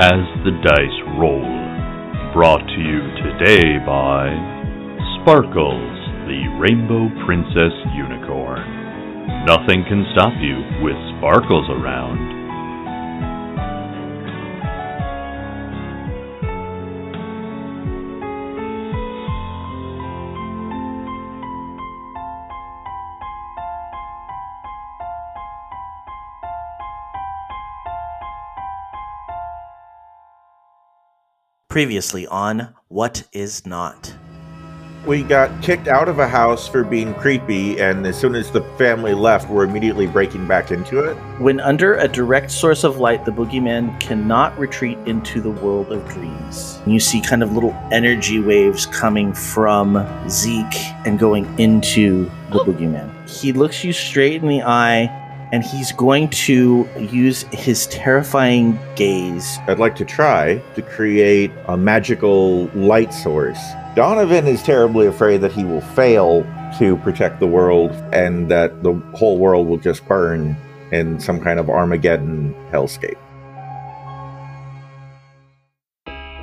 As the dice roll, brought to you today by Sparkles, the Rainbow Princess Unicorn. Nothing can stop you with sparkles around. Previously on What Is Not. We got kicked out of a house for being creepy, and as soon as the family left, we're immediately breaking back into it. When under a direct source of light, the boogeyman cannot retreat into the world of dreams. You see kind of little energy waves coming from Zeke and going into the boogeyman. He looks you straight in the eye and he's going to use his terrifying gaze. I'd like to try to create a magical light source. Donovan is terribly afraid that he will fail to protect the world and that the whole world will just burn in some kind of Armageddon hellscape.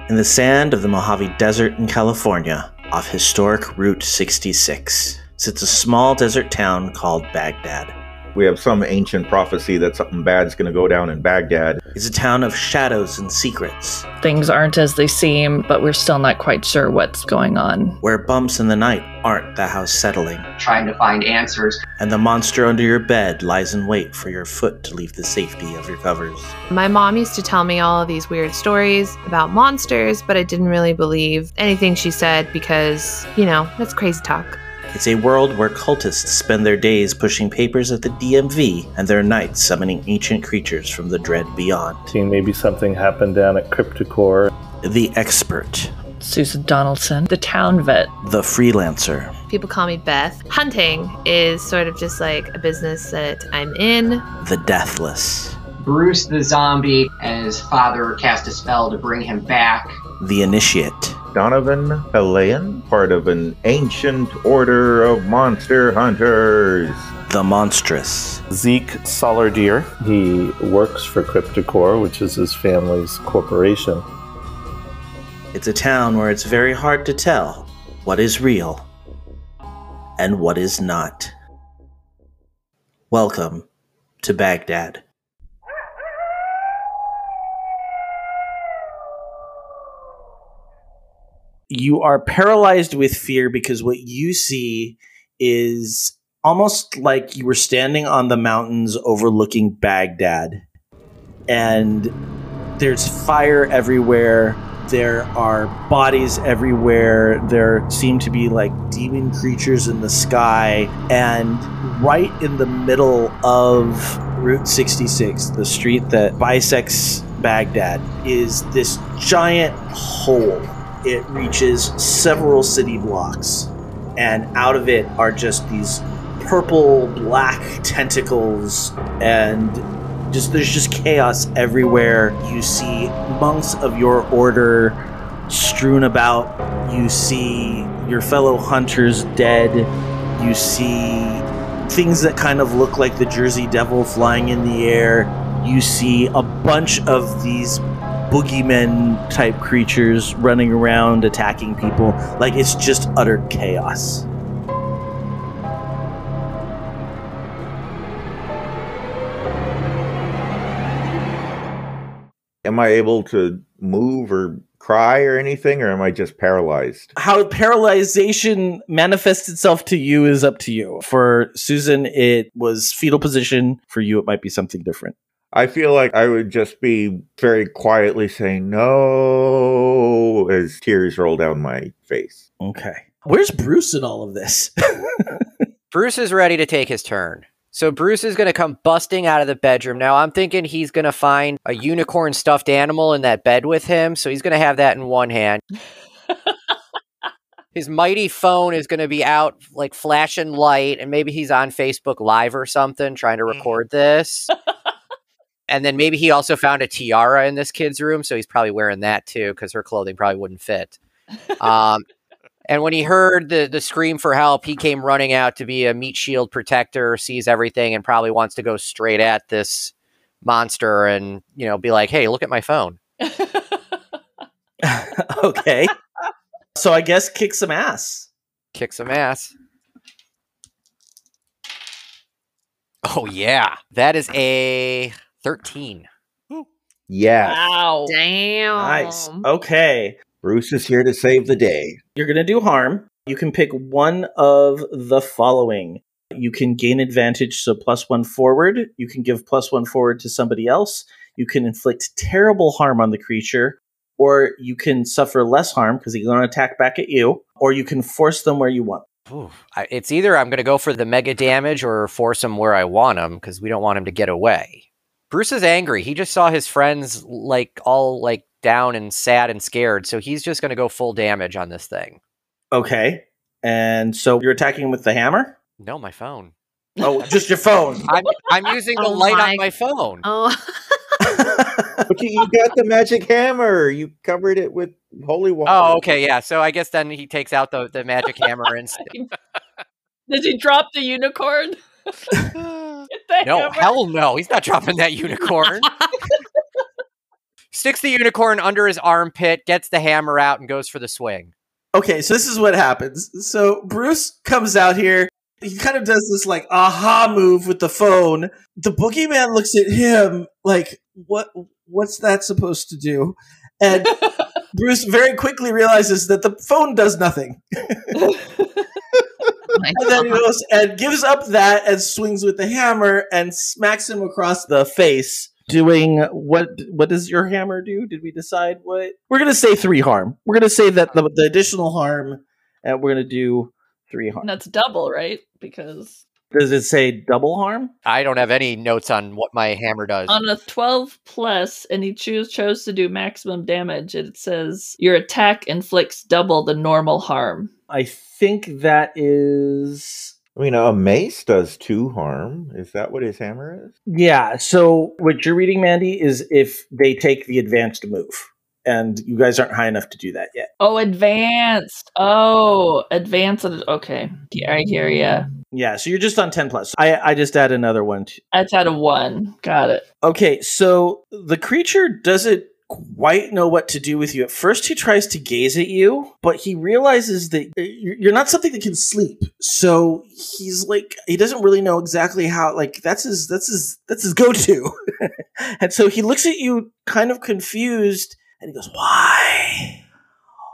In the sand of the Mojave Desert in California, off historic Route 66, sits a small desert town called Baghdad. We have some ancient prophecy that something bad's going to go down in Baghdad. It's a town of shadows and secrets, Things aren't as they seem, but we're still not quite sure what's going on. where bumps in the night aren't the house settling, trying to find answers. and the monster under your bed lies in wait for your foot to leave the safety of your covers. My mom used to tell me all of these weird stories about monsters, but I didn't really believe anything she said because, you know, that's crazy talk. It's a world where cultists spend their days pushing papers at the DMV and their nights summoning ancient creatures from the dread beyond. Seeing maybe something happened down at Cryptocore. The expert, Susan Donaldson, the town vet. the freelancer, People call me Beth. Hunting is sort of just like a business that I'm in. the deathless, Bruce the zombie and his father cast a spell to bring him back. the initiate, Donovan Helayan, part of an ancient order of monster hunters. the monstrous, Zeke Solardier. He works for Cryptocore, which is his family's corporation. It's a town where it's very hard to tell what is real and what is not. Welcome to Baghdad. You are paralyzed with fear because what you see is almost like you were standing on the mountains overlooking Baghdad. And there's fire everywhere. There are bodies everywhere. There seem to be like demon creatures in the sky. And right in the middle of Route 66, the street that bisects Baghdad, is this giant hole. It reaches several city blocks. And out of it are just these purple black tentacles and just there's just chaos everywhere. You see monks of your order strewn about. You see your fellow hunters dead. You see things that kind of look like the Jersey Devil flying in the air. You see a bunch of these boogeymen type creatures running around attacking people. Like it's just utter chaos. Am I able to move or cry or anything, or am I just paralyzed? how paralyzation manifests itself to you is up to you. For Susan, it was fetal position. For you, it might be something different. I feel like I would just be very quietly saying no as tears roll down my face. Okay. Where's Bruce in all of this? Bruce is ready to take his turn. So Bruce is going to come busting out of the bedroom. Now I'm thinking he's going to find a unicorn stuffed animal in that bed with him. So he's going to have that in one hand. His mighty phone is going to be out, like flashing light, and maybe he's on Facebook Live or something trying to mm-hmm. record this. and then maybe he also found a tiara in this kid's room, so he's probably wearing that too because her clothing probably wouldn't fit. Um, and when he heard the the scream for help, he came running out to be a meat shield protector, sees everything, and probably wants to go straight at this monster and you know be like, "Hey, look at my phone." okay. So I guess kick some ass. Kick some ass. Oh yeah, that is a thirteen. Yeah. Wow. Damn. Nice. Okay. Bruce is here to save the day. You're going to do harm. You can pick one of the following. You can gain advantage, so plus one forward. You can give plus one forward to somebody else. You can inflict terrible harm on the creature, or you can suffer less harm because he's going to attack back at you, or you can force them where you want. Ooh, I, it's either I'm going to go for the mega damage or force him where I want him because we don't want him to get away. Bruce is angry. He just saw his friends like all like down and sad and scared, so he's just going to go full damage on this thing. Okay. And so you're attacking with the hammer? No, my phone. Oh, just your phone. I'm I'm using the Oh light my- on my phone. Oh, But you, you got the magic hammer. You covered it with holy water. Oh, okay, yeah. So I guess then he takes out the, the magic hammer and Did he drop the unicorn? Get the no, hammer. hell no, he's not dropping that unicorn. Sticks the unicorn under his armpit, gets the hammer out, and goes for the swing. Okay, so this is what happens. So Bruce comes out here. He kind of does this like aha move with the phone. The boogeyman looks at him like, "What? What's that supposed to do?" And Bruce very quickly realizes that the phone does nothing, my and then he goes and gives up that and swings with the hammer and smacks him across the face. Doing what? What does your hammer do? Did we decide what? We're gonna say three harm. We're gonna say that the, the additional harm, and we're gonna do three harm. And that's double, right? Because Does it say double harm? I don't have any notes on what my hammer does. on a 12 plus and he choose chose to do maximum damage, it says your attack inflicts double the normal harm. I think that is. I mean, a mace does two harm. Is that what his hammer is? Yeah. So what you're reading, Mandy, is if they take the advanced move, and you guys aren't high enough to do that yet. Oh, advanced. Oh, advanced. Okay. Yeah, I hear ya. Yeah. So you're just on ten plus. I I just add another one. That's out of one. Got it. okay. So the creature doesn't quite know what to do with you. At first, he tries to gaze at you, but he realizes that uh, you're you're not something that can sleep. So he's like, he doesn't really know exactly how. Like that's his that's his that's his go to. and so he looks at you, kind of confused, and he goes, "Why?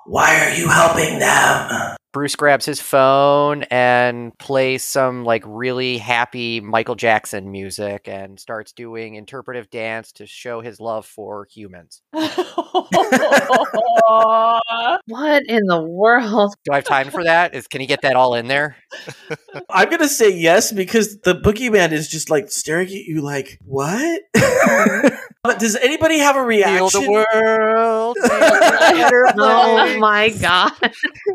Why are you helping them?" Bruce grabs his phone and plays some like really happy Michael Jackson music and starts doing interpretive dance to show his love for humans. What in the world? Do I have time for that? Is can he get that all in there? I'm gonna say yes because the boogeyman is just like staring at you, like what? But does anybody have a Heal reaction? the world. Oh my god.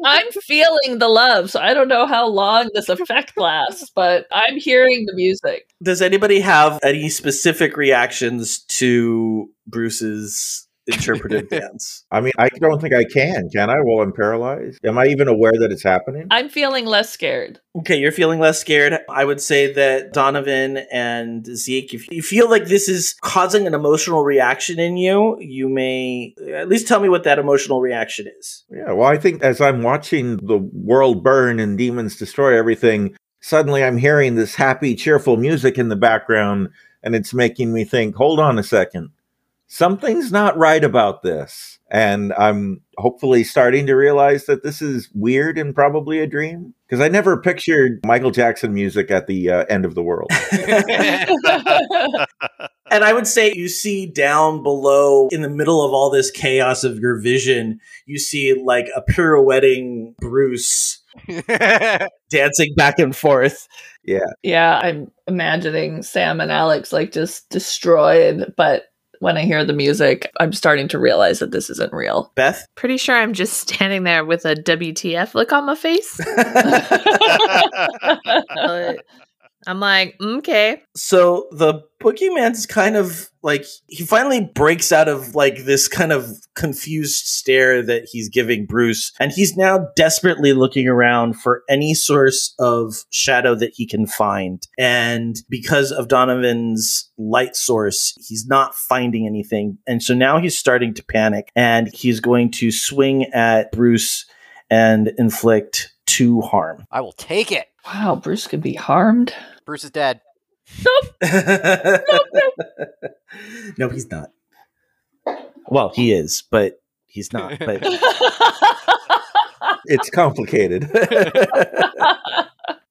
I'm feeling the love, so I don't know how long this effect lasts, but I'm hearing the music. Does anybody have any specific reactions to Bruce's interpretive dance? I mean, I don't think I can. Can I? While I'm paralyzed, am I even aware that it's happening? I'm feeling less scared. Okay, you're feeling less scared. I would say that Donovan and Zeke, if you feel like this is causing an emotional reaction in you, you may at least tell me what that emotional reaction is. Yeah. Well, I think as I'm watching the world burn and demons destroy everything, suddenly I'm hearing this happy, cheerful music in the background, and it's making me think, hold on a second. Something's not right about this. And I'm hopefully starting to realize that this is weird and probably a dream. Because I never pictured Michael Jackson music at the uh, end of the world. And I would say you see down below in the middle of all this chaos of your vision, you see like a pirouetting Bruce dancing back and forth. yeah, Yeah, I'm imagining Sam and Alex like just destroyed, but when I hear the music, I'm starting to realize that this isn't real. Beth? Pretty sure I'm just standing there with a WTF look on my face. But I'm like, okay. So the boogeyman's kind of like he finally breaks out of like this kind of confused stare that he's giving Bruce, and he's now desperately looking around for any source of shadow that he can find. And because of Donovan's light source, he's not finding anything. And so now he's starting to panic, and he's going to swing at Bruce and inflict two harm. I will take it. Wow, Bruce could be harmed. Bruce is dead. no, he's not. Well, he is, but he's not. But It's complicated. all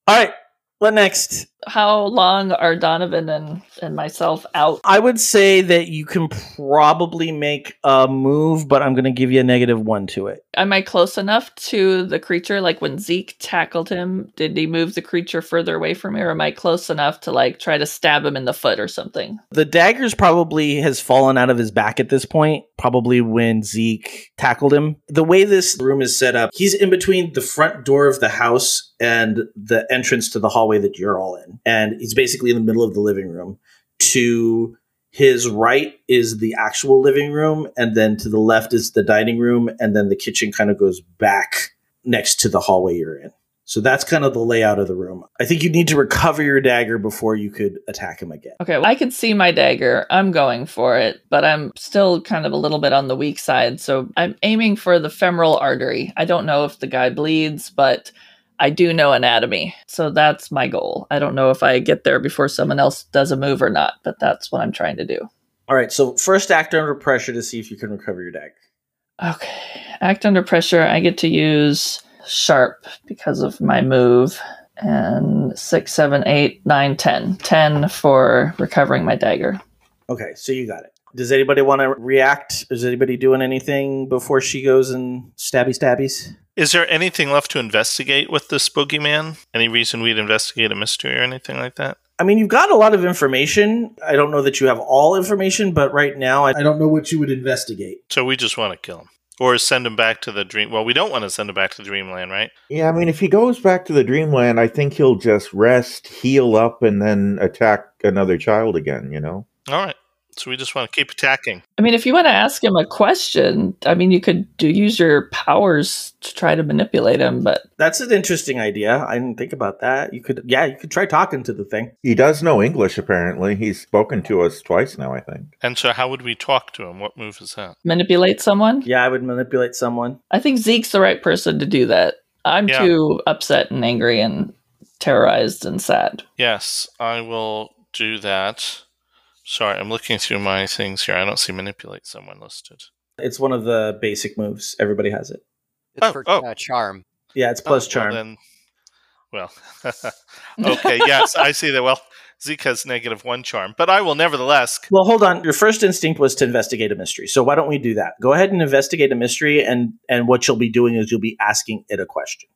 right, what next? How long are Donovan and, and myself out? I would say that you can probably make a move, but I'm going to give you a negative one to it. Am I close enough to the creature? Like when Zeke tackled him, did he move the creature further away from me, or am I close enough to like try to stab him in the foot or something? The dagger's probably has fallen out of his back at this point, probably when Zeke tackled him. The way this room is set up, he's in between the front door of the house and the entrance to the hallway that you're all in. And he's basically in the middle of the living room. To his right is the actual living room, and then to the left is the dining room, and then the kitchen kind of goes back next to the hallway you're in. So that's kind of the layout of the room. I think you need to recover your dagger before you could attack him again. Okay, well, I can see my dagger. I'm going for it, but I'm still kind of a little bit on the weak side. So I'm aiming for the femoral artery. I don't know if the guy bleeds, but I do know anatomy. So that's my goal. I don't know if I get there before someone else does a move or not, but that's what I'm trying to do. All right, so first act under pressure to see if you can recover your dagger. Okay. Act under pressure. I get to use sharp because of my move. And six, seven, eight, nine, ten. Ten for recovering my dagger. Okay, so you got it. Does anybody want to react? Is anybody doing anything before she goes and stabby stabbies? Is there anything left to investigate with this boogeyman? Any reason we'd investigate a mystery or anything like that? I mean, you've got a lot of information. I don't know that you have all information, but right now, I I don't know what you would investigate. So we just want to kill him. Or send him back to the dream. Well, we don't want to send him back to dreamland, right? yeah, I mean, if he goes back to the dreamland, I think he'll just rest, heal up, and then attack another child again, you know? All right. So we just want to keep attacking. I mean, if you want to ask him a question, I mean, you could do use your powers to try to manipulate him, but That's an interesting idea. I didn't think about that. You could, yeah, you could try talking to the thing. He does know English, apparently. He's spoken to us twice now, I think. And so how would we talk to him? What move is that? manipulate someone? Yeah, I would manipulate someone. I think Zeke's the right person to do that. I'm Yeah. too upset and angry and terrorized and sad. Yes, I will do that. Sorry, I'm looking through my things here. I don't see manipulate someone listed. It's one of the basic moves. Everybody has it. It's Oh, for oh. uh, charm. Yeah, it's plus Oh, charm. Well, then, well, okay, yes, I see that. Well, Zeke has negative one charm, but I will nevertheless. Well, hold on. Your first instinct was to investigate a mystery. So why don't we do that? Go ahead and investigate a mystery, and and what you'll be doing is you'll be asking it a question.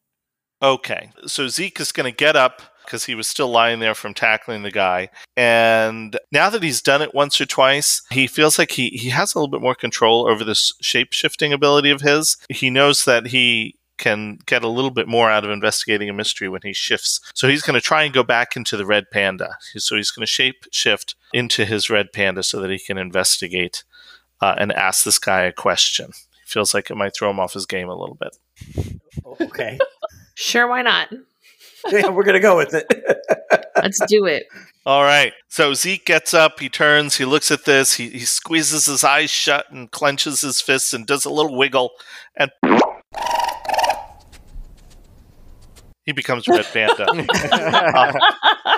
Okay, so Zeke is going to get up because he was still lying there from tackling the guy, and now that he's done it once or twice, he feels like he he has a little bit more control over this shape shifting ability of his. He knows that he can get a little bit more out of investigating a mystery when he shifts. So he's going to try and go back into the red panda. So he's going to shape shift into his red panda so that he can investigate uh, and ask this guy a question. He feels like it might throw him off his game a little bit. Okay. Sure, why not? yeah, we're gonna go with it. Let's do it. All right. So Zeke gets up, he turns, he looks at this, he, he squeezes his eyes shut and clenches his fists and does a little wiggle, and he becomes Red Panda. Uh,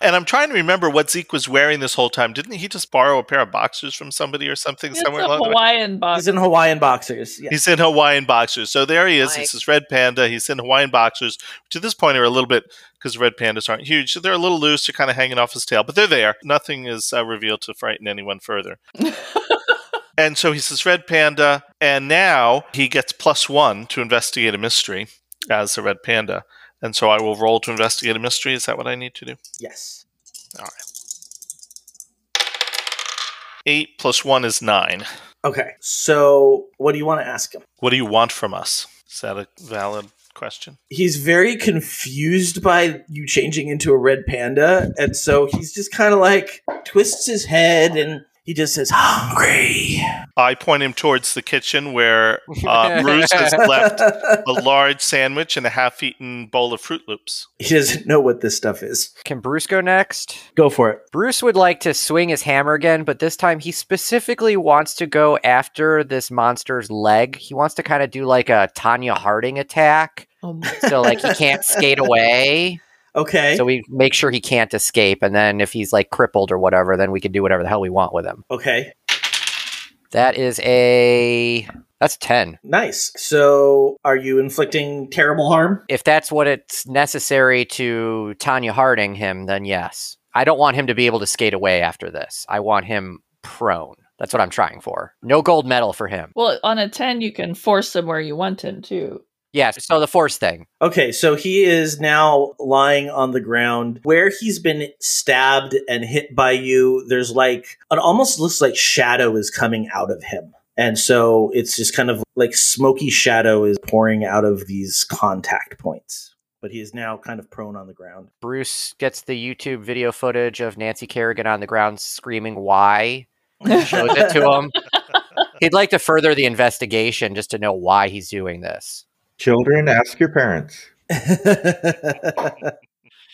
and I'm trying to remember what Zeke was wearing this whole time. Didn't he just borrow a pair of boxers from somebody or something It's somewhere a along the way? Hawaiian box. He's in Hawaiian boxers. Yeah. He's in Hawaiian boxers. So there he is. Mike. This is Red Panda. He's in Hawaiian boxers. To this point, are a little bit because red pandas aren't huge. So they're a little loose. They're kind of hanging off his tail, but they're there. Nothing is uh, revealed to frighten anyone further. and so he's this red panda, and now he gets plus one to investigate a mystery as a red panda. And so I will roll to investigate a mystery. Is that what I need to do? Yes. All right. Eight plus one is nine. Okay. So what do you want to ask him? What do you want from us? Is that a valid question. He's very confused by you changing into a red panda, and so he's just kind of like twists his head and he just says, "Hungry." I point him towards the kitchen where uh, Bruce has left a large sandwich and a half-eaten bowl of Froot Loops. He doesn't know what this stuff is. Can Bruce go next? Go for it. Bruce would like to swing his hammer again, but this time he specifically wants to go after this monster's leg. He wants to kind of do like a Tonya Harding attack. Oh my- So like he can't skate away. Okay. So we make sure he can't escape, and then if he's like crippled or whatever, then we can do whatever the hell we want with him. okay. That is a that's ten. Nice. So, are you inflicting terrible harm? If that's what it's necessary to Tonya Harding him, then yes. I don't want him to be able to skate away after this. I want him prone. That's what I'm trying for. No gold medal for him. Well, on a 10, you can force him where you want him to. Yeah, so the force thing. Okay, so he is now lying on the ground where he's been stabbed and hit by you. There's like it almost looks like shadow is coming out of him. And so it's just kind of like smoky shadow is pouring out of these contact points. But he is now kind of prone on the ground. Bruce gets the YouTube video footage of Nancy Kerrigan on the ground screaming why. Shows it to him. He'd like to further the investigation just to know why he's doing this. Children, ask your parents.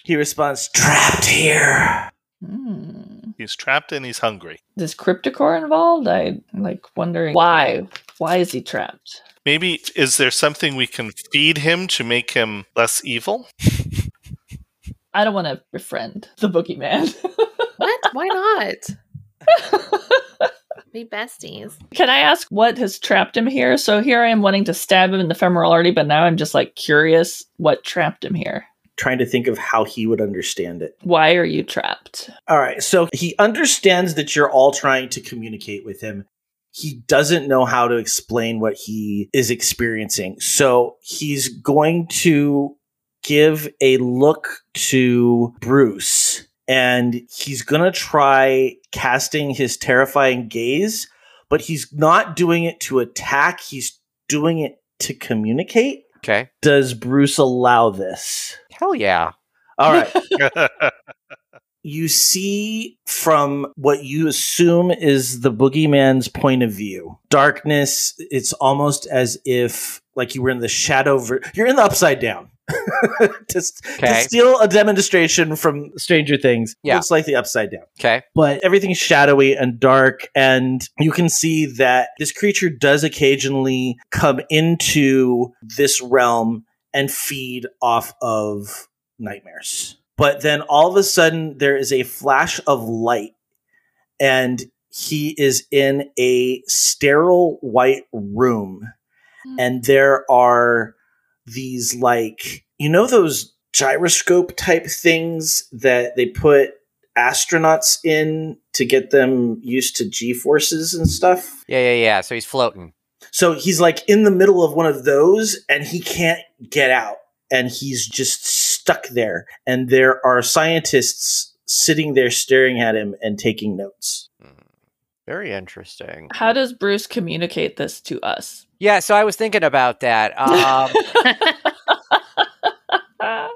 he responds, trapped here. Hmm. He's trapped and he's hungry. Is Cryptocore involved? I like wondering why. Why is he trapped? Maybe is there something we can feed him to make him less evil? I don't want to befriend the boogeyman. what? Why not? Be besties. Can I ask what has trapped him here? So here I am wanting to stab him in the femoral artery, but now I'm just like curious what trapped him here. Trying to think of how he would understand it. Why are you trapped? All right. So he understands that you're all trying to communicate with him. He doesn't know how to explain what he is experiencing. So he's going to give a look to Bruce and he's going to try casting his terrifying gaze, but he's not doing it to attack. He's doing it to communicate. Okay. Does Bruce allow this? Hell yeah. All right. you see from what you assume is the boogeyman's point of view darkness it's almost as if like you were in the shadow ver- you're in the upside down to, to steal a demonstration from stranger things Yeah. looks like the upside down. Okay. but everything's shadowy and dark and you can see that this creature does occasionally come into this realm and feed off of nightmares. But then all of a sudden there is a flash of light and he is in a sterile white room. Hmm. And there are these like you know those gyroscope type things that they put astronauts in to get them used to g forces and stuff Yeah, yeah, yeah. So he's floating. so he's like in the middle of one of those and he can't get out and he's just stuck there and there are scientists sitting there staring at him and taking notes hmm. Very interesting. How does Bruce communicate this to us? Yeah, so I was thinking about that. Um,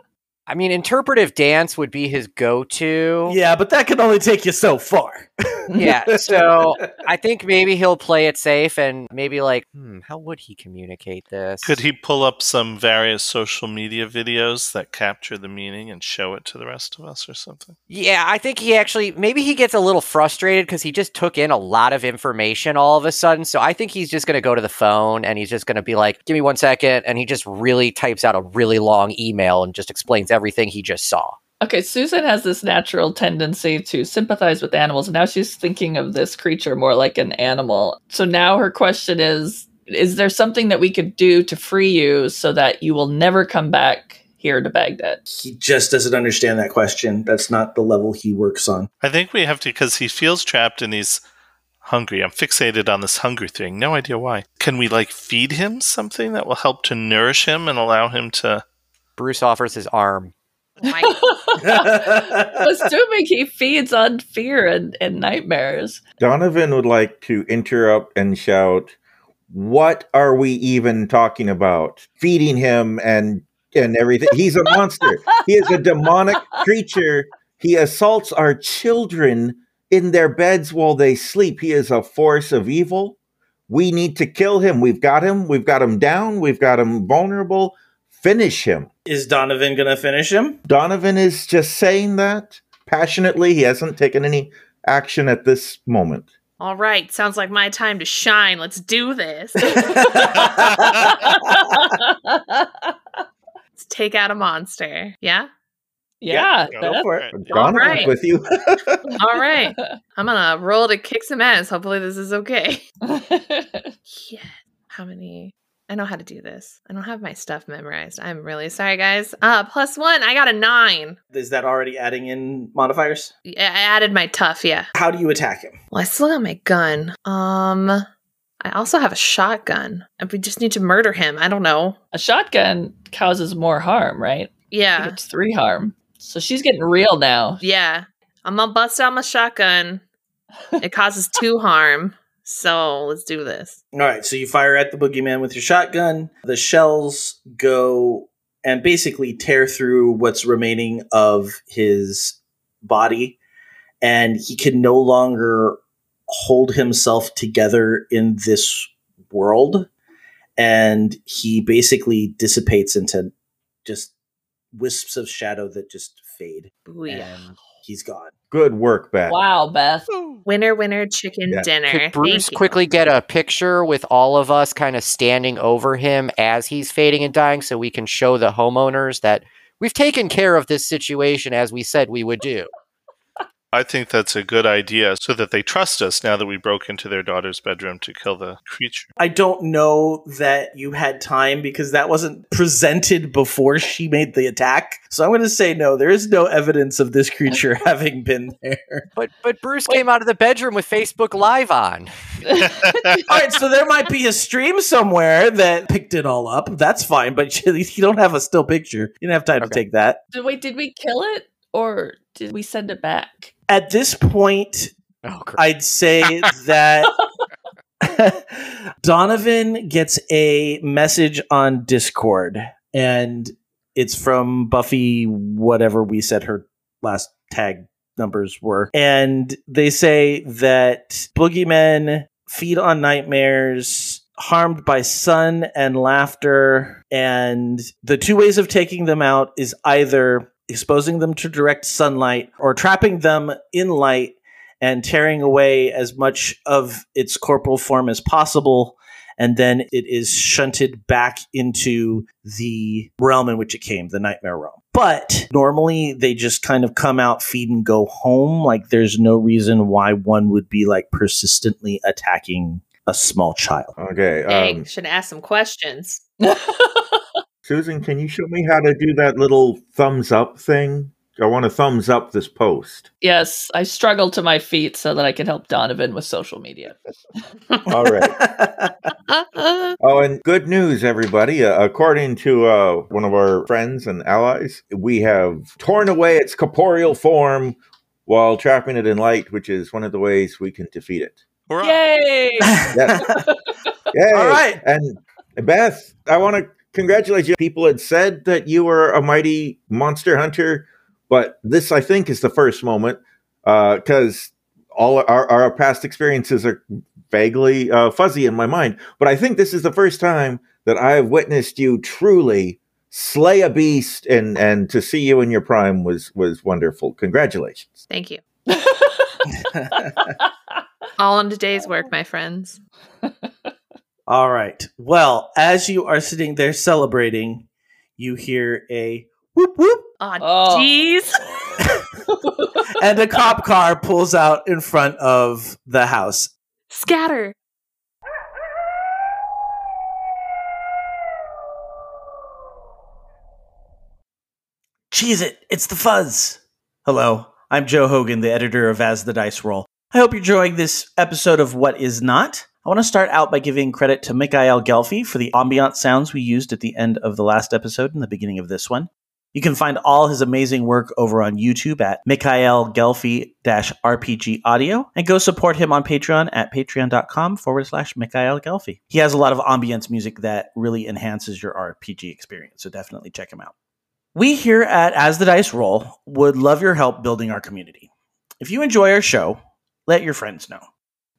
I mean, interpretive dance would be his go-to. yeah but that can only take you so far Yeah, so I think maybe he'll play it safe and maybe like, hmm, how would he communicate this? Could he pull up some various social media videos that capture the meaning and show it to the rest of us or something? Yeah, I think he actually maybe he gets a little frustrated because he just took in a lot of information all of a sudden. So I think he's just going to go to the phone and he's just going to be like, "Give me one second. and he just really types out a really long email and just explains everything he just saw. Okay, Susan has this natural tendency to sympathize with animals. and Now she's thinking of this creature more like an animal. So now her question is Is there something that we could do to free you so that you will never come back here to Baghdad? he just doesn't understand that question that's not the level he works on I think we have to because he feels trapped and he's hungry. I'm fixated on this hunger thing. No idea why. Can we like feed him something that will help to nourish him and allow him to? Bruce offers his arm. Assuming he feeds on fear and, and nightmares. Donovan would like to interrupt and shout, what are we even talking about? Feeding him and and everything. He's a monster. he is a demonic creature. He assaults our children in their beds while they sleep. He is a force of evil. We need to kill him. We've got him. We've got him down. We've got him vulnerable. Finish him. Is Donovan going to finish him? Donovan is just saying that passionately. He hasn't taken any action at this moment. All right, sounds like my time to shine. Let's do this. Let's take out a monster. Yeah? Yeah, Go for it. Donovan's right. with you. All right. I'm going to roll to kick some ass. Hopefully, this is okay. Yeah. How many? I know how to do this. I don't have my stuff memorized. I'm really sorry, guys. Uh, plus one. I got a nine. Is that already adding in modifiers? Yeah, I added my tough. Yeah. How do you attack him? Well, I still got my gun. Um, I also have a shotgun. And we just need to murder him. I don't know. a shotgun causes more harm, right? Yeah. It's three harm. So she's getting real now. Yeah. I'm gonna bust out my shotgun. It causes two harm. So let's do this. All right, so you fire at the boogeyman with your shotgun. The shells go and basically tear through what's remaining of his body, and he can no longer hold himself together in this world. And he basically dissipates into just wisps of shadow that just fade, Booyah. and he's gone. Good work, Beth. Wow, Beth. Winner, winner, chicken Yeah. dinner. Could Bruce Thank you. quickly get a picture with all of us kind of standing over him as he's fading and dying so we can show the homeowners that we've taken care of this situation as we said we would do? I think that's a good idea so that they trust us now that we broke into their daughter's bedroom to kill the creature. I don't know that you had time because that wasn't presented before she made the attack. So I'm going to say no. There is no evidence of this creature having been there. But but Bruce came out of the bedroom with Facebook Live on. All right, so there might be a stream somewhere that picked it all up. That's fine, but you you don't have a still picture. You don't have time to take that. Wait, did we kill it or did we send it back? At this point, Oh. I'd say that Donovan gets a message on Discord, and it's from Buffy, whatever we said her last tag numbers were. And they say that boogeymen feed on nightmares, harmed by sun and laughter. And the two ways of taking them out is either exposing them to direct sunlight or trapping them in light and tearing away as much of its corporal form as possible. And then it is shunted back into the realm in which it came, the nightmare realm. But normally they just kind of come out, feed, and go home. Like there's no reason why one would be like persistently attacking a small child. Okay. Dang, Um, should ask some questions. Susan, can you show me how to do that little thumbs up thing? I want to thumbs up this post. Yes, I struggled to my feet so that I could help Donovan with social media. All right. Oh, and good news, everybody. Uh, according to uh, one of our friends and allies, we have torn away its corporeal form while trapping it in light, which is one of the ways we can defeat it. Hurrah. Yay! Yes. Yay. All right. And Beth, I want to congratulate you. People had said that you were a mighty monster hunter, but this, I think, is the first moment because all our, our past experiences are vaguely uh, fuzzy in my mind. But I think this is the first time that I have witnessed you truly slay a beast, and and to see you in your prime was was wonderful. Congratulations. Thank you. All in today's work, my friends. All right. Well, as you are sitting there celebrating, you hear a whoop whoop, Aw, Oh. jeez. and a cop car pulls out in front of the house. Scatter. Cheese it, it's the fuzz. Hello, I'm Joe Hogan, the editor of As the Dice Roll. I hope you're enjoying this episode of What Is Not. I want to start out by giving credit to Mikhail Ghelfi for the ambient sounds we used at the end of the last episode and the beginning of this one. You can find all his amazing work over on YouTube at Mikhail Ghelfi RPG Audio and go support him on Patreon at patreon.com forward slash Mikhail Ghelfi. He has a lot of ambience music that really enhances your RPG experience, so definitely check him out. We here at As the Dice Roll would love your help building our community. If you enjoy our show, let your friends know.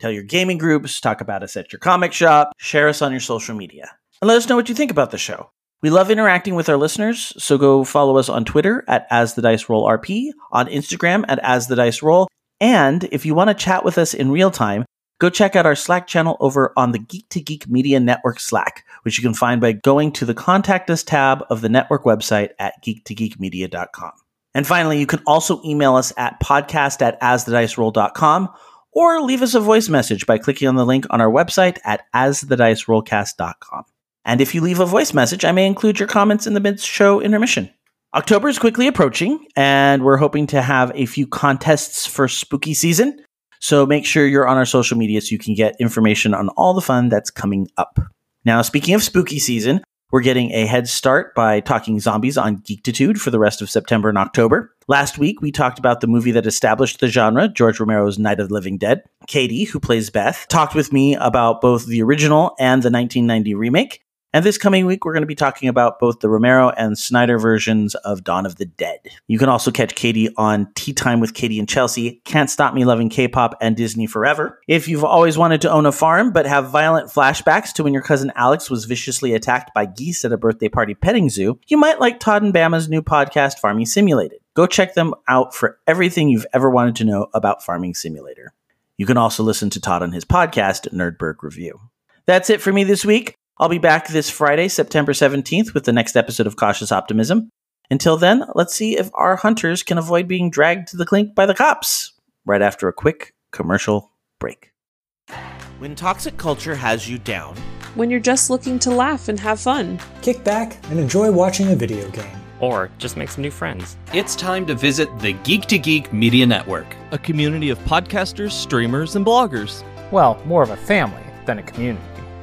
Tell your gaming groups, talk about us at your comic shop, share us on your social media, and let us know what you think about the show. We love interacting with our listeners, so go follow us on Twitter at As the Dice Roll RP, on Instagram at As the Dice Roll, and if you want to chat with us in real time, go check out our Slack channel over on the Geek to Geek Media Network Slack, which you can find by going to the Contact Us tab of the network website at geektogeekmedia.com. And finally, you can also email us at podcast at asthediceroll.com or leave us a voice message by clicking on the link on our website at asthedicerollcast.com. And if you leave a voice message, I may include your comments in the mid show intermission. October is quickly approaching, and we're hoping to have a few contests for spooky season. So make sure you're on our social media so you can get information on all the fun that's coming up. Now, speaking of spooky season, we're getting a head start by talking zombies on Geektitude for the rest of September and October. Last week, we talked about the movie that established the genre, George Romero's Night of the Living Dead. Katie, who plays Beth, talked with me about both the original and the 1990 remake. And this coming week, we're going to be talking about both the Romero and Snyder versions of Dawn of the Dead. You can also catch Katie on Tea Time with Katie and Chelsea, Can't Stop Me Loving K-Pop, and Disney Forever. If you've always wanted to own a farm but have violent flashbacks to when your cousin Alex was viciously attacked by geese at a birthday party petting zoo, you might like Todd and Bama's new podcast, Farming Simulated. Go check them out for everything you've ever wanted to know about Farming Simulator. You can also listen to Todd on his podcast, Nerdberg Review. That's it for me this week. I'll be back this Friday, September 17th, with the next episode of Cautious Optimism. Until then, let's see if our hunters can avoid being dragged to the clink by the cops right after a quick commercial break. When toxic culture has you down, when you're just looking to laugh and have fun, kick back and enjoy watching a video game, or just make some new friends. It's time to visit the Geek to Geek Media Network, a community of podcasters, streamers, and bloggers. Well, more of a family than a community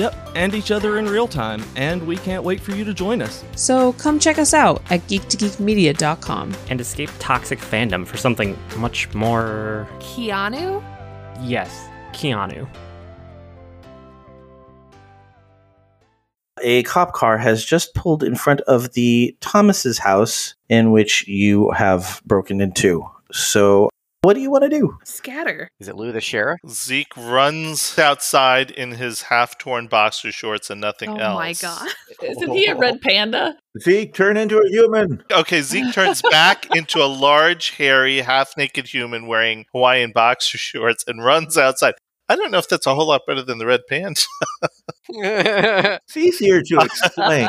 Yep, and each other in real time, and we can't wait for you to join us. So come check us out at geektogeekmedia.com. And escape toxic fandom for something much more. Keanu? Yes, Keanu. A cop car has just pulled in front of the Thomas's house in which you have broken into. So what do you want to do? Scatter. Is it Lou the sheriff? Zeke runs outside in his half torn boxer shorts and nothing oh else. Oh my god. Isn't he a red panda? Zeke, turn into a human. Okay, Zeke turns back into a large, hairy, half naked human wearing Hawaiian boxer shorts and runs outside. I don't know if that's a whole lot better than the red pants. it's easier to explain.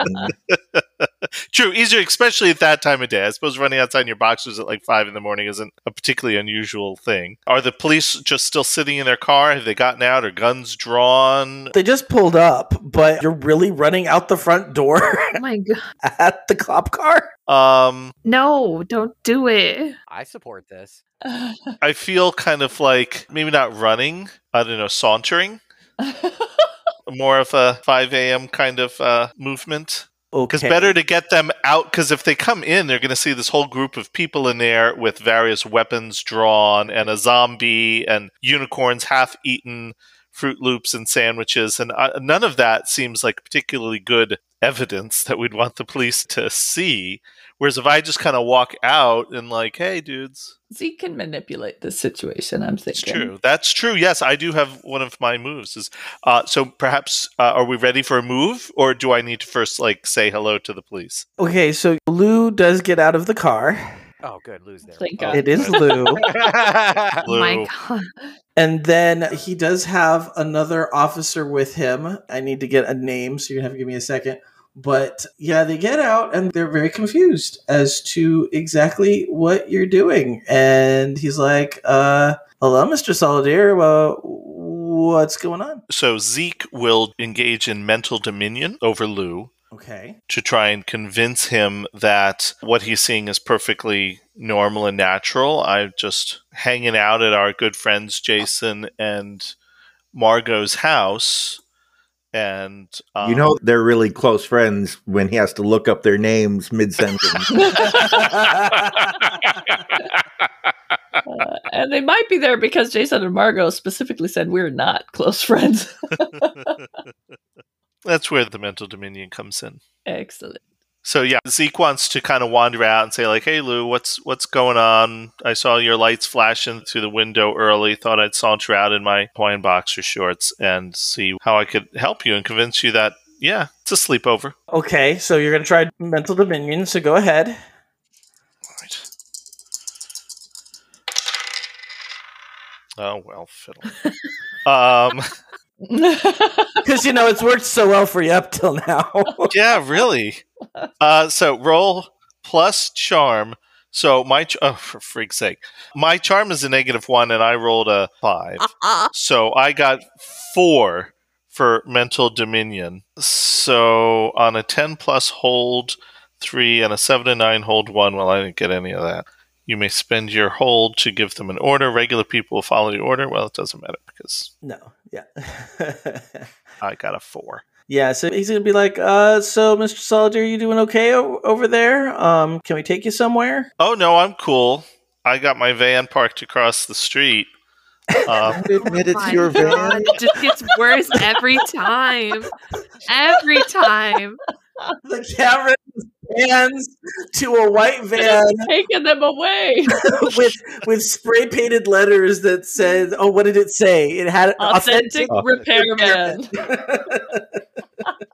True, easier, especially at that time of day. I suppose running outside in your boxers at like five in the morning isn't a particularly unusual thing. Are the police just still sitting in their car? Have they gotten out? Are guns drawn? They just pulled up, but you're really running out the front door. Oh my god! At the cop car. Um, no, don't do it. I support this. I feel kind of like maybe not running. I don't know, sauntering. More of a 5 a.m. kind of uh, movement. Because Okay. better to get them out. Because if they come in, they're going to see this whole group of people in there with various weapons drawn, and a zombie, and unicorns half eaten, Froot Loops and sandwiches, and uh, none of that seems like particularly good evidence that we'd want the police to see. Whereas if I just kind of walk out and like, hey, dudes, Zeke can manipulate the situation. I'm thinking. it's thinking. true. That's true. Yes, I do have one of my moves. Is uh, so perhaps uh, are we ready for a move, or do I need to first like say hello to the police? Okay, so Lou does get out of the car. Oh, good. Lou's there. Thank Oh, God. It is Lou. Oh my god. and then he does have another officer with him. I need to get a name, so you're going to have to give me a second. But yeah, they get out and they're very confused as to exactly what you're doing. And he's like, uh, hello, Mr. Solidaire. Uh, what's going on? So Zeke will engage in mental dominion over Lou Okay. to try and convince him that what he's seeing is perfectly normal and natural. I'm just hanging out at our good friends Jason and Margot's house, and um, you know they're really close friends when he has to look up their names mid sentence. Uh, and they might be there because Jason and Margot specifically said we're not close friends. that's where the mental dominion comes in. Excellent. So yeah, Zeke wants to kind of wander out and say like, "Hey Lou, what's what's going on? I saw your lights flashing through the window early. Thought I'd saunter out in my Hawaiian boxer shorts and see how I could help you and convince you that yeah, it's a sleepover." Okay, so you're going to try mental dominion, so go ahead. Oh well, fiddle. um, Because, you know, it's worked so well for you up till now. yeah, really. Uh, so roll plus charm. So my ch- oh, for freak's sake, my charm is a negative one, and I rolled a five. So I got four for mental dominion. So on a ten plus hold three and a seven and nine hold one. Well, I didn't get any of that. You may spend your hold to give them an order. Regular people will follow the order. Well, it doesn't matter because no, yeah. I got a four. yeah, so he's going to be like, uh, so, Mr. Solidaire, you doing okay o- over there? Um, can we take you somewhere? Oh no, I'm cool. I got my van parked across the street. Um, admit it's Oh your van. God, it just gets worse every time. Every time. The camera pans to a white van taking them away with with spray painted letters that said, "Oh, what did it say? It had Authentic repairman.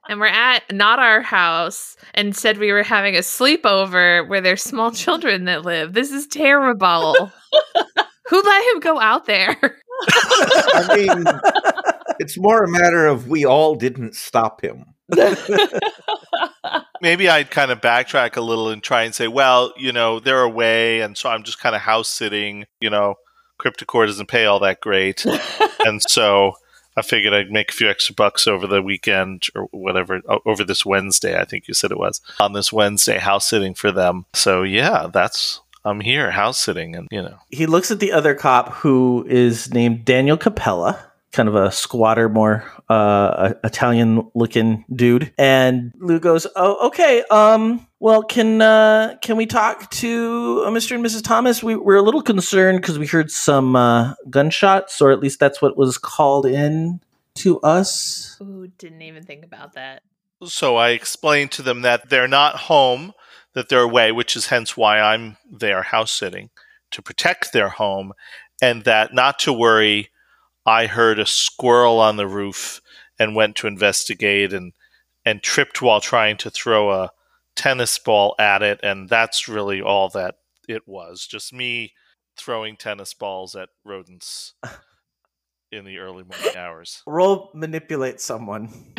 And we're at not our house and said we were having a sleepover where there's small children that live. This is terrible. Who let him go out there? I mean, it's more a matter of we all didn't stop him. maybe I'd kind of backtrack a little and try and say, well, you know, they're away, and so I'm just kind of house sitting. You know, Cryptocore doesn't pay all that great, and so I figured I'd make a few extra bucks over the weekend or whatever, over this Wednesday. I think you said it was on this Wednesday, house sitting for them. So yeah, that's I'm here house sitting, and you know, he looks at the other cop who is named Daniel Capella, kind of a squatter, more uh, Italian looking dude. And Lou goes, "Oh, okay. Um, well, can uh, can we talk to uh, Mr. and Mrs. Thomas? We, we're a little concerned because we heard some uh, gunshots, or at least that's what was called in to us. Ooh, didn't even think about that. So I explained to them that they're not home, that they're away, which is hence why I'm there house sitting to protect their home, and that not to worry. I heard a squirrel on the roof and went to investigate and and tripped while trying to throw a tennis ball at it, and that's really all that it was. Just me throwing tennis balls at rodents in the early morning hours. Roll manipulate someone.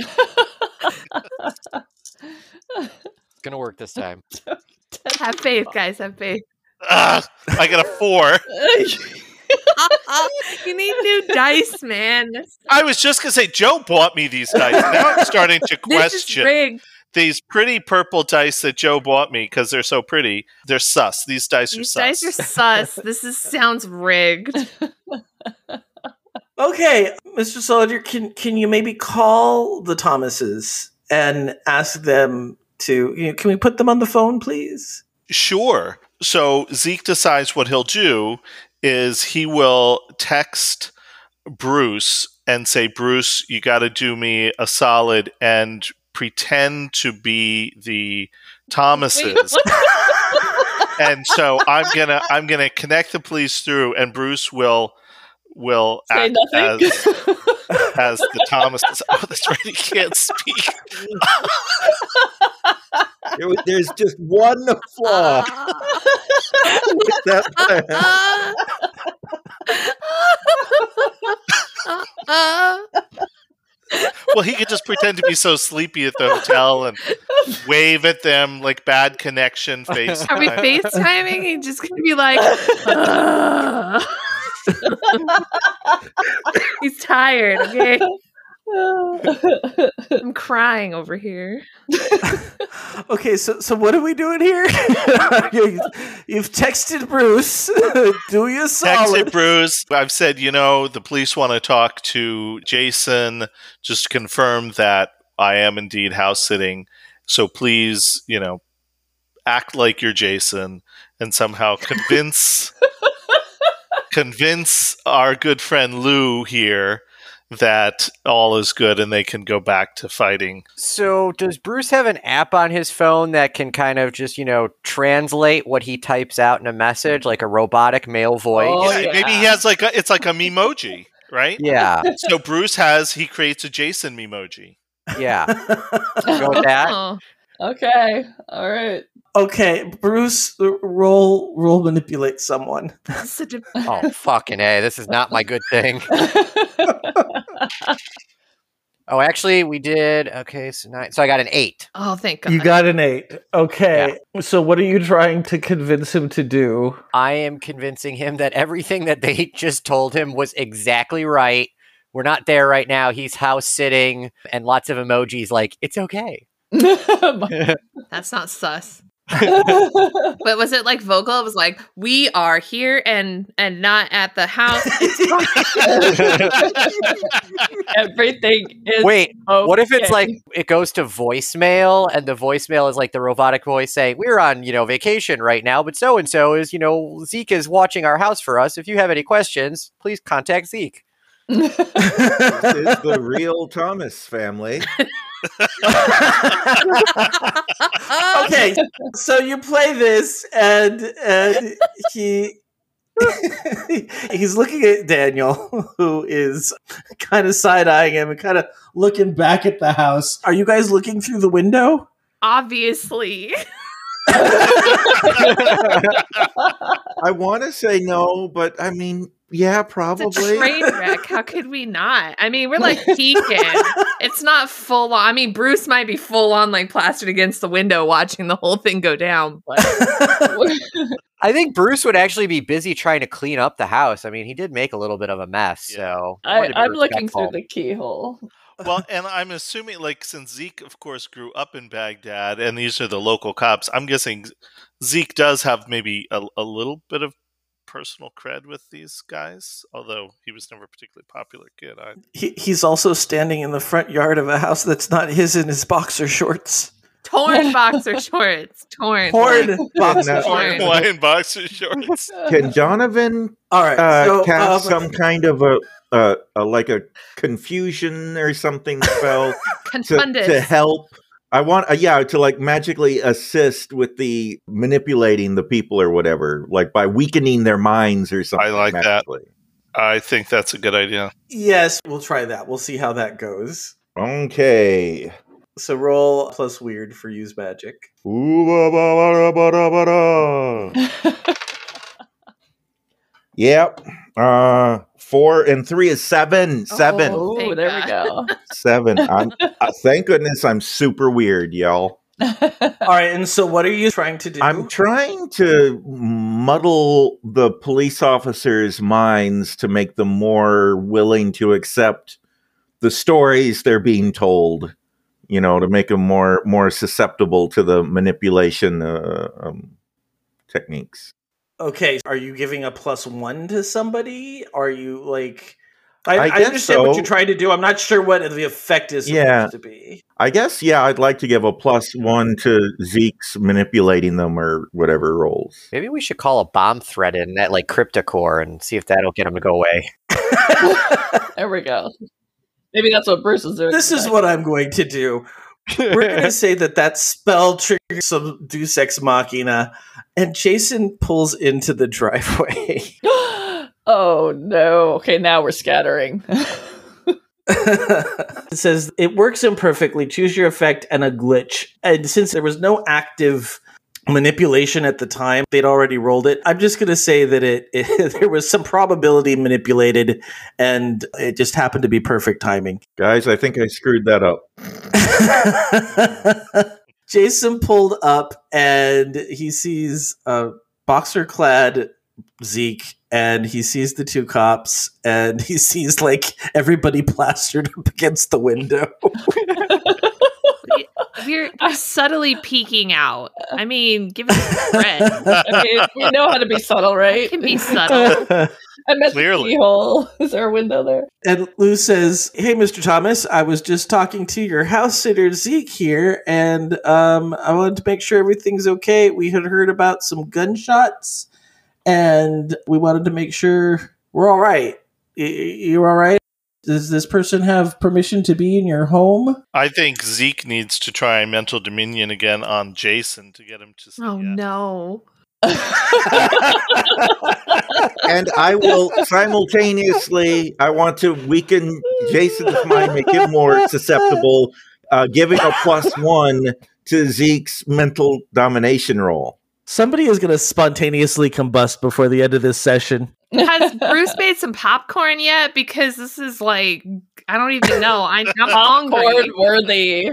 It's gonna work this time. Have faith, guys. Have faith. Ah, I got a four. you need new dice, man. I was just gonna say Joe bought me these dice. Now I'm starting to question these pretty purple dice that Joe bought me because they're so pretty. They're sus. These dice are sus. These sus. dice are sus. This is sounds rigged. Okay, Mr. Soldier, can can you maybe call the Thomases and ask them to? You know, can we put them on the phone, please? Sure. So Zeke decides what he'll do is he will text Bruce and say, Bruce, you got to do me a solid and pretend to be the Thomases. and so I'm gonna I'm gonna connect the police through, and Bruce will will Say act nothing. as as the Thomases. Oh, that's right, he can't speak. There was- there's just one flaw uh. with that plan. Well, he could just pretend to be so sleepy at the hotel and wave at them like bad connection face. Are we FaceTiming? He's just gonna be like, "Ugh." he's tired. Okay, I'm crying over here. Okay, so so what are we doing here? You- You've texted Bruce. Do you solid? Texted Bruce. I've said, you know, the police want to talk to Jason just to confirm that I am indeed house sitting. So please, you know, act like you're Jason and somehow convince convince our good friend Lou here that all is good and they can go back to fighting. So, does Bruce have an app on his phone that can kind of just, you know, translate what he types out in a message, like a robotic male voice? Oh, Yeah, Maybe he has like a, it's like a memoji, right? Yeah. So Bruce has he creates a Jason memoji. Yeah. Go with that. Okay. All right. Okay, Bruce, roll roll manipulate someone. that's such a- Oh, fucking A. This is not my good thing. Oh, actually, we did. Okay, so nine. So I got an eight. oh, thank God. You got an eight. Okay, so what are you trying to convince him to do? I am convincing him that everything that they just told him was exactly right. We're not there right now. He's house sitting and lots of emojis like, it's okay. That's not sus. But was it like vocal? It was like, "We are here and and not at the house." Everything is Wait, what if it's like it goes to voicemail and the voicemail is like the robotic voice saying, We're on, you know, vacation right now, but so and so is, you know, Zeke is watching our house for us. If you have any questions, please contact Zeke. This is the real Thomas family. okay, so you play this, and and he he's looking at Daniel, who is kind of side eyeing him and kind of looking back at the house. Are you guys looking through the window? Obviously, I want to say no, but I mean, yeah, probably. it's a probably. train wreck. How could we not? I mean, we're like peeking. it's not full on. I mean, Bruce might be full on, like plastered against the window, watching the whole thing go down. But I think Bruce would actually be busy trying to clean up the house. I mean, he did make a little bit of a mess, so I, wanted to be I'm looking through the keyhole. Well, and I'm assuming, like, since Zeke, of course, grew up in Baghdad, and these are the local cops, I'm guessing Zeke does have maybe a, a little bit of personal cred with these guys, although he was never a particularly popular kid. I, He, he's also standing in the front yard of a house that's not his in his boxer shorts. torn boxer shorts, torn, Torn boxer Now- torn. shorts. Hawaiian boxer shorts. Can Donovan All right, uh, so cast um, some kind of a, uh, a like a confusion or something spell to, to help? I want, uh, yeah, to like magically assist with the manipulating the people or whatever, like by weakening their minds or something. I like that. I think that's a good idea. yes, we'll try that. We'll see how that goes. Okay. So roll plus weird for use magic. Ooh, ba, ba, ba, ba, ba, ba, da. Yep. Uh, four and three is seven. Seven. Oh, Ooh, thank there we go. Seven. I'm, uh, thank goodness I'm super weird, y'all. All right, and so what are you trying to do? I'm trying to muddle the police officers' minds to make them more willing to accept the stories they're being told. You know, to make them more more susceptible to the manipulation uh, um, techniques. Okay, are you giving a plus one to somebody? Are you like? I, I I, guess understand what you're trying to do. I'm not sure what the effect is supposed Yeah. to be. I guess, yeah, I'd like to give a plus one to Zeke's manipulating them or whatever rolls. Maybe we should call a bomb threat in at like Cryptocore and see if that'll get him to go away. there we go. Maybe that's what Bruce is doing. This is what I'm going to do. We're going to say that that spell triggers some Deus Ex Machina, and Jason pulls into the driveway. oh no. Okay, now we're scattering. it says it works imperfectly. Choose your effect and a glitch. And since there was no active manipulation at the time. They'd already rolled it. I'm just going to say that it, it there was some probability manipulated and it just happened to be perfect timing. Guys, I think I screwed that up. Jason pulled up and he sees a boxer clad Zeke and he sees the two cops and he sees like everybody plastered up against the window. We're, we're subtly peeking out. I mean, give us cred. I mean, we know how to be subtle, right? can be subtle. I met Clearly. the keyhole. Is there a window there? And Lou says, "Hey, Mr. Thomas, I was just talking to your house sitter Zeke here, and um, I wanted to make sure everything's okay. We had heard about some gunshots, and we wanted to make sure we're all right. Y- y- You're all right. Does this person have permission to be in your home? I think Zeke needs to try mental dominion again on Jason to get him to. Say Oh yes. no. and I will simultaneously. I want to weaken Jason's mind, make him more susceptible, uh, giving a plus one to Zeke's mental domination roll. Somebody is going to spontaneously combust before the end of this session. Has Bruce made some popcorn yet? Because this is like I don't even know. I, I'm hungry. Popcorn worthy.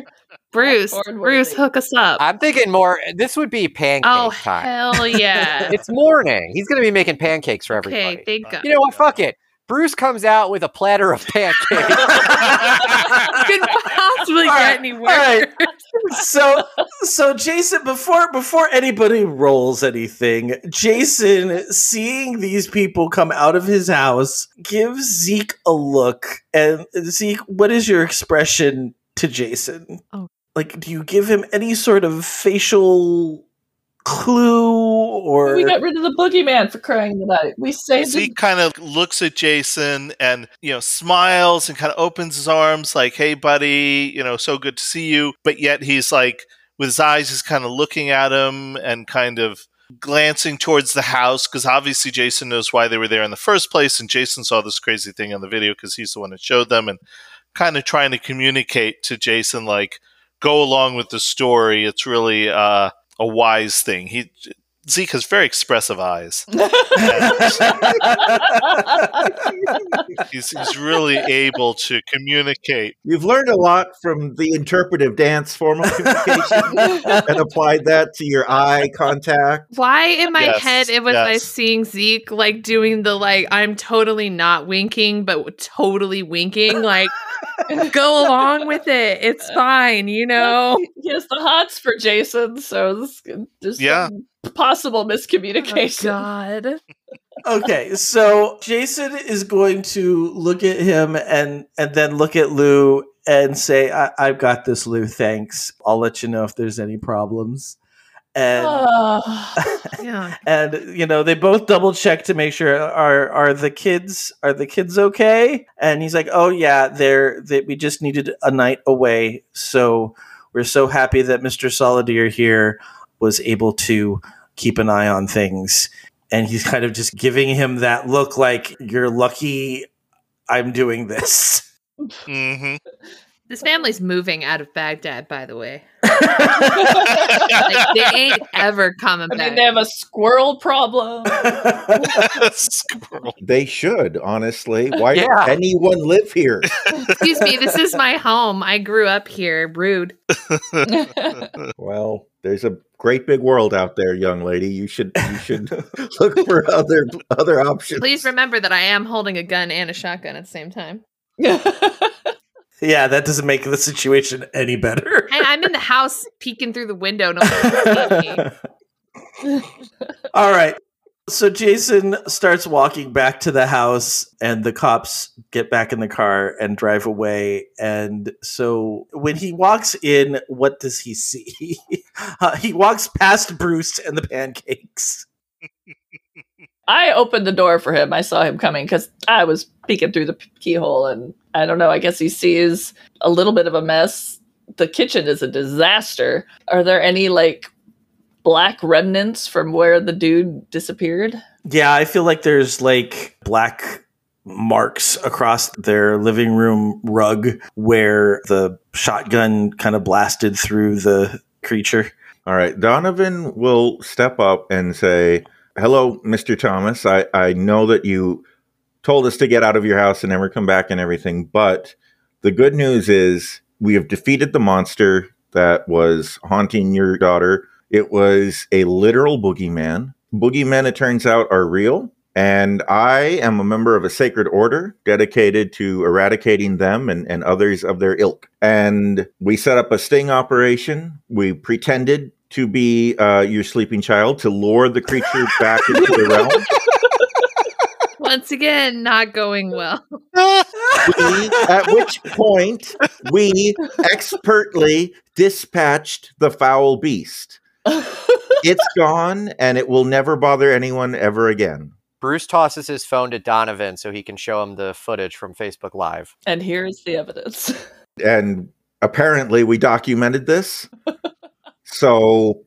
Bruce, Popcorn Bruce, worthy. hook us up. I'm thinking more. This would be pancake oh time. hell yeah! It's morning. He's going to be making pancakes for everybody. okay, thank God. You know what? Fuck it. Bruce comes out with a platter of pancakes. Couldn't possibly All right, get any worse. right. so so Jason before before anybody rolls anything, Jason seeing these people come out of his house gives Zeke a look and Zeke, what is your expression to Jason? Oh. Like do you give him any sort of facial clue or We got rid of the boogeyman for crying in the night. We saved Zeke kind of looks at Jason and you know smiles and kind of opens his arms like, "Hey, buddy, you know, so good to see you." But yet he's like, with his eyes, he's kind of looking at him and kind of glancing towards the house because obviously Jason knows why they were there in the first place, and Jason saw this crazy thing on the video because he's the one that showed them, and kind of trying to communicate to Jason like, "Go along with the story. It's really uh, a wise thing." He Zeke has very expressive eyes. he's, he's really able to communicate. You've learned a lot from the interpretive dance form of communication and applied that to your eye contact. Why in my Yes, head it was I yes. seeing Zeke like doing the like I'm totally not winking but totally winking like go along with it it's fine you know he has the hots for Jason, so this, there's Yeah. some possible oh miscommunication. God Okay, so Jason is going to look at him and and then look at Lou and say, I, "I've got this, Lou. Thanks. I'll let you know if there's any problems." And Oh. yeah and you know they both double check to make sure are are the kids are the kids okay? And he's like, "Oh yeah, they're they, we just needed a night away, so we're so happy that Mister Solidier here was able to keep an eye on things." And he's kind of just giving him that look like you're lucky I'm doing this. hmm this family's moving out of Baghdad by the way like they ain't ever coming I back mean, they have a squirrel problem. Squirrel. They should, honestly. Why Yeah. does anyone live here? excuse me this is my home I grew up here rude Well, there's a great big world out there, young lady. You should you should look for other other options. please remember that I am holding a gun and a shotgun at the same time yeah, that doesn't make the situation any better. Hey, I'm in the house peeking through the window. No one can see me. All right. So Jason starts walking back to the house, and the cops get back in the car and drive away. And so when he walks in, what does he see? Uh, he walks past Bruce and the pancakes. I opened the door for him. I saw him coming because I was peeking through the keyhole, and I don't know. I guess he sees a little bit of a mess. The kitchen is a disaster. Are there any like black remnants from where the dude disappeared? Yeah, I feel like there's like black marks across their living room rug where the shotgun kind of blasted through the creature. All right. Donovan will step up and say, Hello, Mr. Thomas. I, I know that you told us to get out of your house and never come back and everything, but the good news is we have defeated the monster that was haunting your daughter. It was a literal boogeyman. Boogeymen, it turns out, are real. And I am a member of a sacred order dedicated to eradicating them and, and others of their ilk. And we set up a sting operation. We pretended to be uh, your sleeping child to lure the creature back into the realm. Once again, not going well. We, at which point, we expertly dispatched the foul beast. It's gone, and it will never bother anyone ever again. Bruce tosses his phone to Donovan so he can show him the footage from Facebook Live. And here's the evidence. And apparently, we documented this. so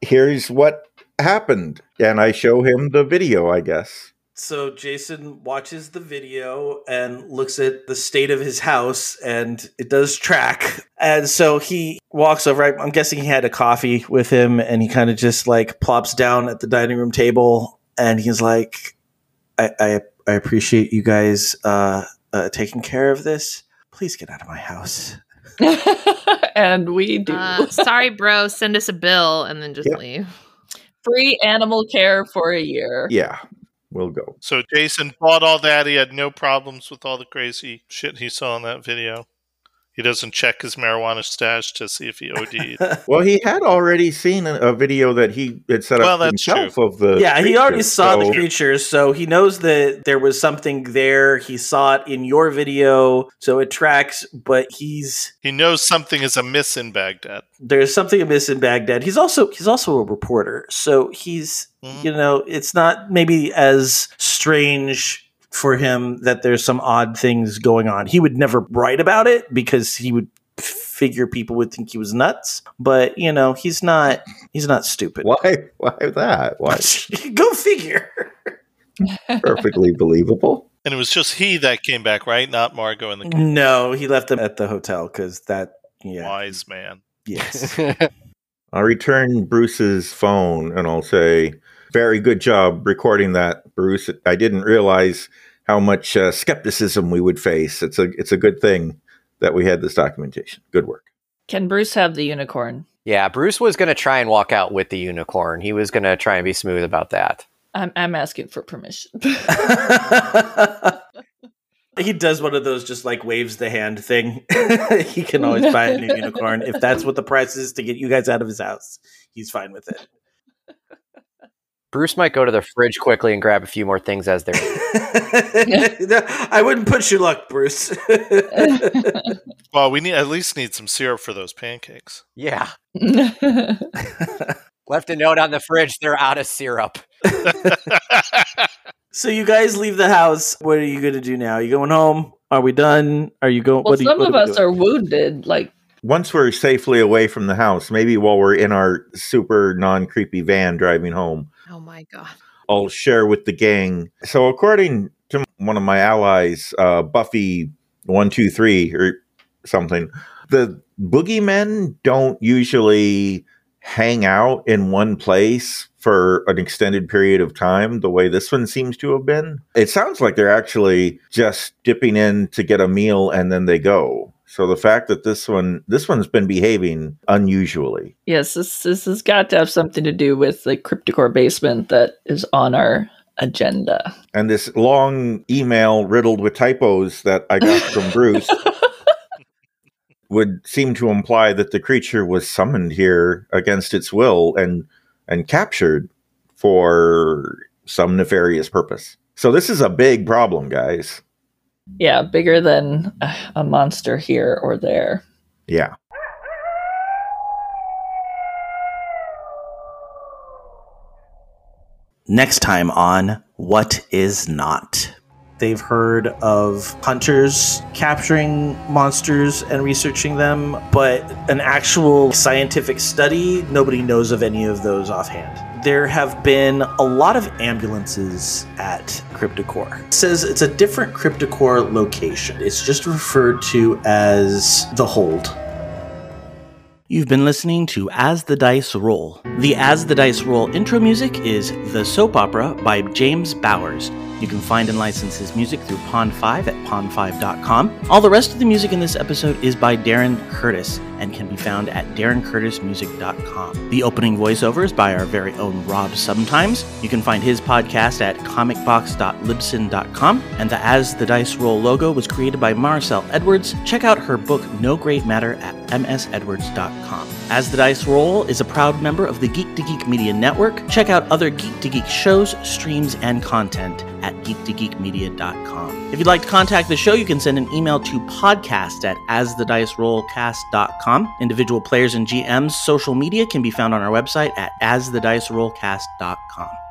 here's what happened. And I show him the video, I guess. So Jason watches the video and looks at the state of his house, and it does track. And so he walks over. I- I'm guessing he had a coffee with him, and he kind of just like plops down at the dining room table, and he's like, "I I, I appreciate you guys uh, uh, taking care of this. Please get out of my house." and we do. Uh, sorry, bro. Send us a bill and then just leave. Free animal care for a year. Yeah, we'll go. So Jason bought all that. He had no problems with all the crazy shit he saw in that video. He doesn't check his marijuana stash to see if he OD'd. Well, he had already seen a, a video that he had set up that's himself of the. yeah, he already creature, saw the so- creature, so he knows that there was something there. He saw it in your video, so it tracks. But he's he knows something is amiss in Baghdad. there's something amiss in Baghdad. He's also he's also a reporter, so he's hmm. you know it's not maybe as strange for him that there's some odd things going on. He would never write about it because he would figure people would think he was nuts. But you know he's not he's not stupid. Why? Why that? Why? Go figure. Perfectly believable. And it was just he that came back, right? Not Margot and the No, he left them at the hotel because that yeah wise man. yes. I'll return Bruce's phone and I'll say, "Very good job recording that, Bruce. I didn't realize how much uh, skepticism we would face. It's a it's a good thing that we had this documentation. Good work." Can Bruce have the unicorn? Yeah, Bruce was going to try and walk out with the unicorn. He was going to try and be smooth about that. I'm, I'm asking for permission. He does one of those just like waves the hand thing. he can always buy a new unicorn if that's what the price is to get you guys out of his house. He's fine with it. Bruce might go to the fridge quickly and grab a few more things as they're. I wouldn't push your luck, Bruce. Well, we need at least need some syrup for those pancakes. Yeah. Left a note on the fridge. They're out of syrup. so you guys leave the house. What are you going to do now? you going home? Are we done? Are you going? well, what are you- some what of we us doing? are wounded. Like, Once we're safely away from the house, maybe while we're in our super non creepy van driving home, Oh my god. I'll share with the gang. So, according to one of my allies, uh, Buffy one two three or something, the boogeymen don't usually hang out in one place for an extended period of time the way this one seems to have been. It sounds like they're actually just dipping in to get a meal and then they go. So the fact that this one this one's been behaving unusually. yes, this this has got to have something to do with the Cryptocore basement that is on our agenda. and this long email riddled with typos that I got from Bruce would seem to imply that the creature was summoned here against its will and and captured for some nefarious purpose. So this is a big problem, guys. Yeah, bigger than uh, a monster here or there. Yeah. Next time on What Is Not. They've heard of hunters capturing monsters and researching them, but an actual scientific study, nobody knows of any of those offhand. There have been a lot of ambulances at Cryptocore. It says it's a different Cryptocore location. It's just referred to as the Hold. You've been listening to As the Dice Roll. The As the Dice Roll intro music is The Soap Opera by James Bowers. You can find and license his music through Pond5 at pond5.com. All the rest of the music in this episode is by Darren Curtis and can be found at darrencurtismusic.com. The opening voiceover is by our very own Rob Sometimes. You can find his podcast at comicbox.libsyn.com. And the As the Dice Roll logo was created by Marcel Edwards. Check out her book No Great Matter at msedwards.com. As the Dice Roll is a proud member of the Geek to Geek Media Network. Check out other Geek to Geek shows, streams, and content at geektogeekmedia.com. If you'd like to contact the show, you can send an email to podcast at asthedicerollcast.com. Individual players and GMs' social media can be found on our website at asthedicerollcast.com.